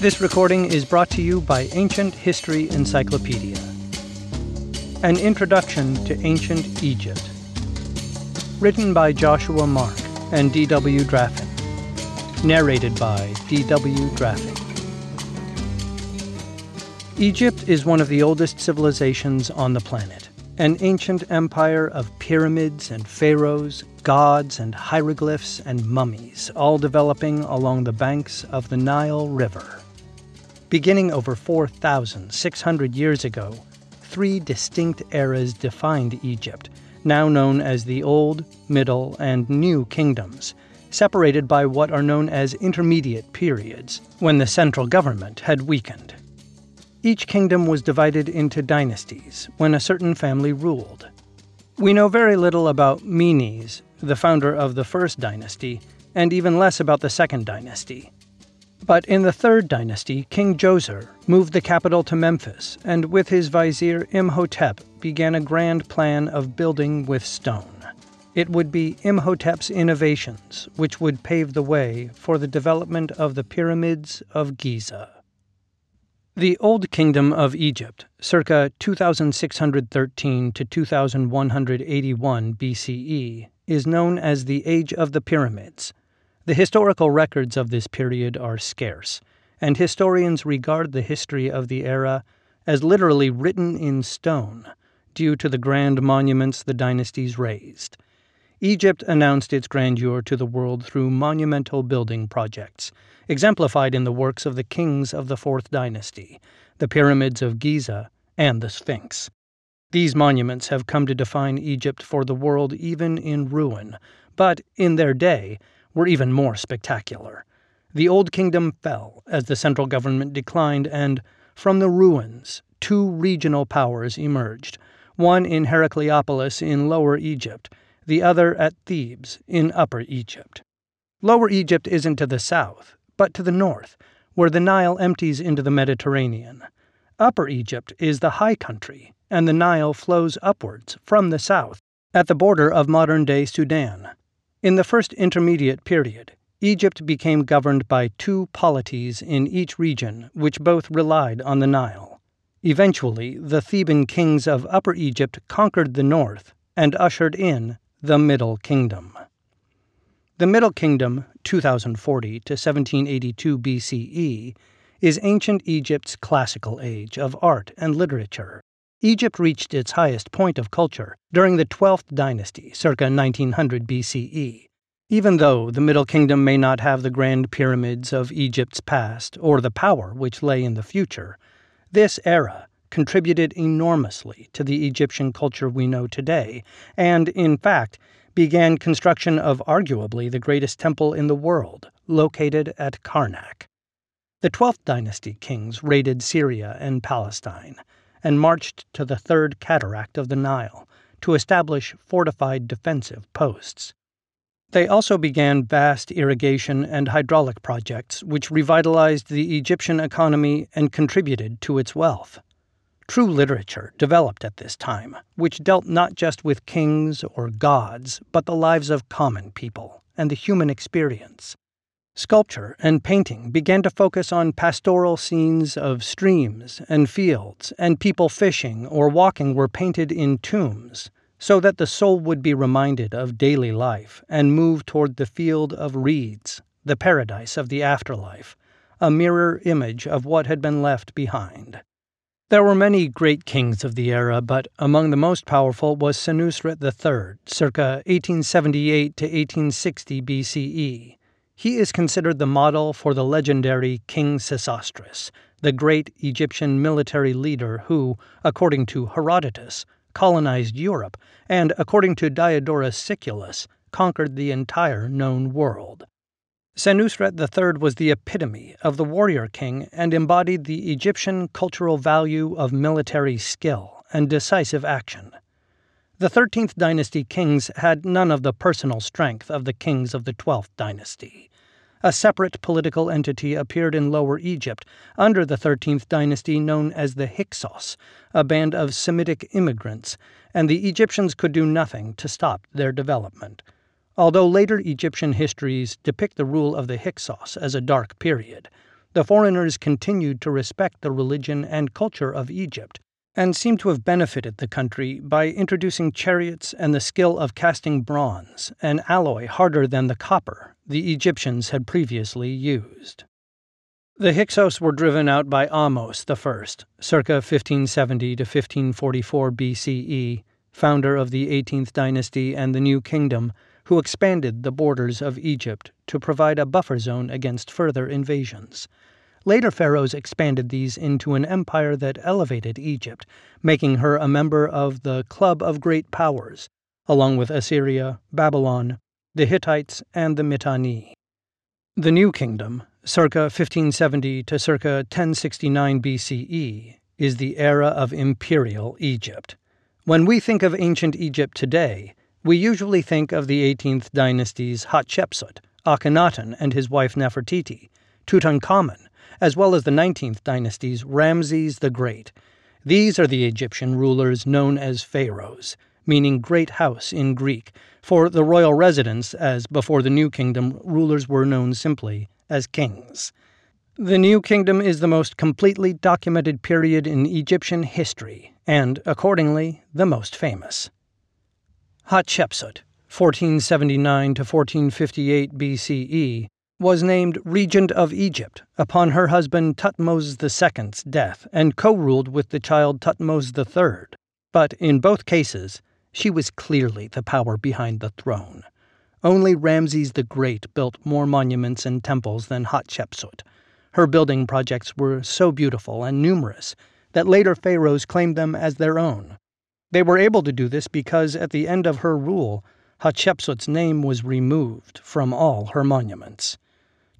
This recording is brought to you by Ancient History Encyclopedia. An Introduction to Ancient Egypt. Written by Joshua Mark and D.W. Draffin. Narrated by D.W. Draffin. Egypt is one of the oldest civilizations on the planet, an ancient empire of pyramids and pharaohs, gods and hieroglyphs and mummies, all developing along the banks of the Nile River. Beginning over 4,600 years ago, three distinct eras defined Egypt, now known as the Old, Middle, and New Kingdoms, separated by what are known as intermediate periods, when the central government had weakened. Each kingdom was divided into dynasties when a certain family ruled. We know very little about Menes, the founder of the first dynasty, and even less about the second dynasty. But in the third dynasty, King Djoser moved the capital to Memphis, and with his vizier Imhotep began a grand plan of building with stone. It would be Imhotep's innovations which would pave the way for the development of the pyramids of Giza. The Old Kingdom of Egypt, circa 2613 to 2181 BCE, is known as the Age of the Pyramids. The historical records of this period are scarce, and historians regard the history of the era as literally written in stone due to the grand monuments the dynasties raised. Egypt announced its grandeur to the world through monumental building projects, exemplified in the works of the kings of the Fourth Dynasty, the pyramids of Giza, and the Sphinx. These monuments have come to define Egypt for the world even in ruin, but in their day were even more spectacular. The Old Kingdom fell as the central government declined, and from the ruins, two regional powers emerged one in Heracleopolis in Lower Egypt the other at Thebes in Upper Egypt. Lower Egypt isn't to the south, but to the north, where the Nile empties into the Mediterranean. Upper Egypt is the high country, and the Nile flows upwards from the south at the border of modern day Sudan. In the first intermediate period, Egypt became governed by two polities in each region, which both relied on the Nile. Eventually, the Theban kings of Upper Egypt conquered the north and ushered in the Middle Kingdom. The Middle Kingdom, 2040 to 1782 BCE, is ancient Egypt's classical age of art and literature. Egypt reached its highest point of culture during the 12th dynasty, circa 1900 BCE. Even though the Middle Kingdom may not have the grand pyramids of Egypt's past or the power which lay in the future, this era contributed enormously to the Egyptian culture we know today, and, in fact, began construction of arguably the greatest temple in the world, located at Karnak. The 12th dynasty kings raided Syria and Palestine, and marched to the third cataract of the Nile to establish fortified defensive posts. They also began vast irrigation and hydraulic projects which revitalized the Egyptian economy and contributed to its wealth. True literature developed at this time, which dealt not just with kings or gods, but the lives of common people and the human experience. Sculpture and painting began to focus on pastoral scenes of streams and fields, and people fishing or walking were painted in tombs, so that the soul would be reminded of daily life and move toward the field of reeds, the paradise of the afterlife, a mirror image of what had been left behind. There were many great kings of the era, but among the most powerful was Senusret III, circa 1878 to 1860 BCE. He is considered the model for the legendary King Sesostris, the great Egyptian military leader who, according to Herodotus, colonized Europe, and according to Diodorus Siculus, conquered the entire known world. Senusret III was the epitome of the warrior king and embodied the Egyptian cultural value of military skill and decisive action. The 13th dynasty kings had none of the personal strength of the kings of the 12th dynasty. A separate political entity appeared in Lower Egypt under the 13th dynasty known as the Hyksos, a band of Semitic immigrants, and the Egyptians could do nothing to stop their development. Although later Egyptian histories depict the rule of the Hyksos as a dark period, the foreigners continued to respect the religion and culture of Egypt and seem to have benefited the country by introducing chariots and the skill of casting bronze, an alloy harder than the copper the Egyptians had previously used. The Hyksos were driven out by Ahmose I, circa 1570 to 1544 BCE, founder of the 18th dynasty and the New Kingdom, who expanded the borders of Egypt to provide a buffer zone against further invasions. Later pharaohs expanded these into an empire that elevated Egypt, making her a member of the Club of Great Powers, along with Assyria, Babylon, the Hittites, and the Mitanni. The New Kingdom, circa 1570 to circa 1069 BCE, is the era of imperial Egypt. When we think of ancient Egypt today, we usually think of the 18th dynasty's Hatshepsut, Akhenaten and his wife Nefertiti, Tutankhamun, as well as the 19th dynasty's Ramses the Great. These are the Egyptian rulers known as pharaohs, meaning great house in Greek, for the royal residence, as before the New Kingdom, rulers were known simply as kings. The New Kingdom is the most completely documented period in Egyptian history, and, accordingly, the most famous. Hatshepsut, 1479 to 1458 BCE, was named Regent of Egypt upon her husband Thutmose II's death and co ruled with the child Thutmose III. But in both cases, she was clearly the power behind the throne. Only Ramses the Great built more monuments and temples than Hatshepsut. Her building projects were so beautiful and numerous that later pharaohs claimed them as their own. They were able to do this because at the end of her rule, Hatshepsut's name was removed from all her monuments.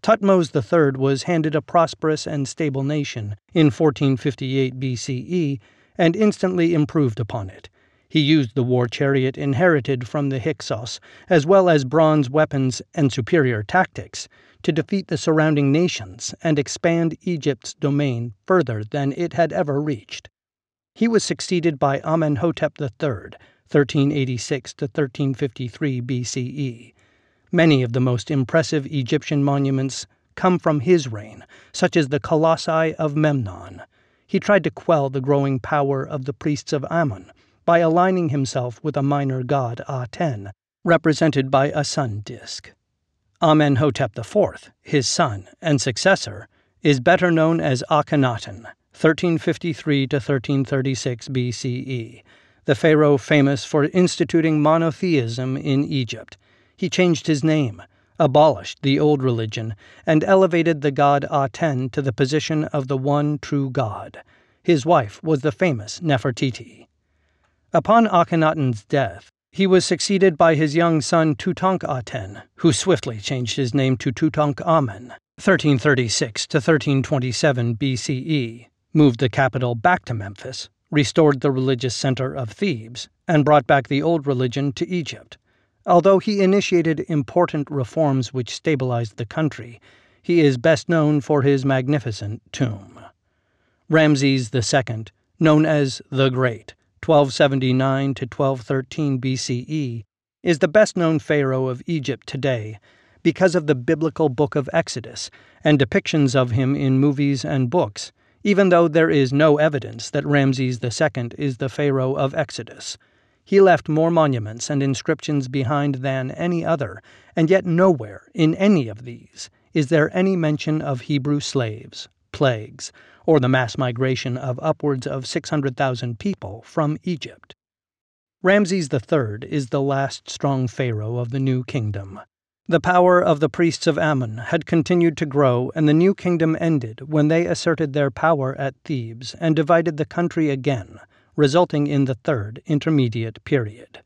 Thutmose III was handed a prosperous and stable nation in 1458 BCE and instantly improved upon it. He used the war chariot inherited from the Hyksos, as well as bronze weapons and superior tactics, to defeat the surrounding nations and expand Egypt's domain further than it had ever reached. He was succeeded by Amenhotep III, 1386 to 1353 BCE. Many of the most impressive Egyptian monuments come from his reign, such as the Colossi of Memnon. He tried to quell the growing power of the priests of Amun by aligning himself with a minor god Aten, represented by a sun disk. Amenhotep IV, his son and successor, is better known as Akhenaten, 1353 to 1336 BCE, the pharaoh famous for instituting monotheism in Egypt he changed his name, abolished the old religion, and elevated the god Aten to the position of the one true God. His wife was the famous Nefertiti. Upon Akhenaten's death, he was succeeded by his young son Tutankhaten, who swiftly changed his name to Tutankhamen, 1336 to 1327 BCE, moved the capital back to Memphis, restored the religious center of Thebes, and brought back the old religion to Egypt. Although he initiated important reforms which stabilized the country, he is best known for his magnificent tomb. Ramses II, known as the Great, 1279 to 1213 BCE, is the best known pharaoh of Egypt today because of the biblical book of Exodus and depictions of him in movies and books, even though there is no evidence that Ramses II is the pharaoh of Exodus. He left more monuments and inscriptions behind than any other, and yet nowhere in any of these is there any mention of Hebrew slaves, plagues, or the mass migration of upwards of 600,000 people from Egypt. Ramses III is the last strong pharaoh of the New Kingdom. The power of the priests of Amun had continued to grow, and the New Kingdom ended when they asserted their power at Thebes and divided the country again resulting in the Third Intermediate Period.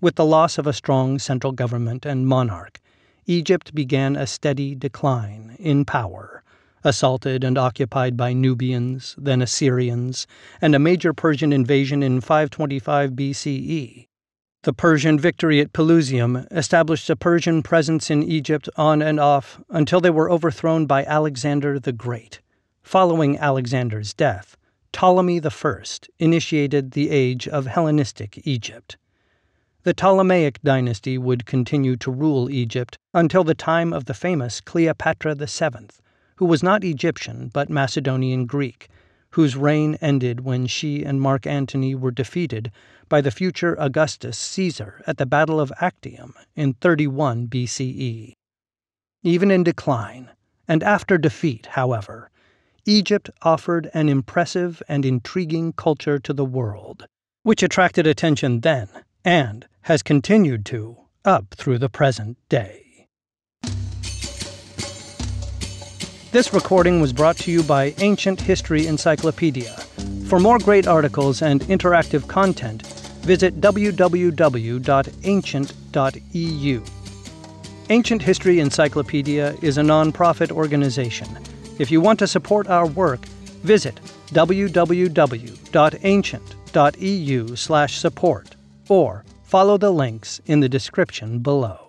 With the loss of a strong central government and monarch, Egypt began a steady decline in power, assaulted and occupied by Nubians, then Assyrians, and a major Persian invasion in 525 BCE. The Persian victory at Pelusium established a Persian presence in Egypt on and off until they were overthrown by Alexander the Great. Following Alexander's death, Ptolemy I initiated the age of Hellenistic Egypt. The Ptolemaic dynasty would continue to rule Egypt until the time of the famous Cleopatra VII, who was not Egyptian but Macedonian Greek, whose reign ended when she and Mark Antony were defeated by the future Augustus Caesar at the Battle of Actium in 31 BCE. Even in decline, and after defeat, however, Egypt offered an impressive and intriguing culture to the world, which attracted attention then and has continued to up through the present day. This recording was brought to you by Ancient History Encyclopedia. For more great articles and interactive content, visit www.ancient.eu. Ancient History Encyclopedia is a nonprofit organization. If you want to support our work, visit www.ancient.eu/support or follow the links in the description below.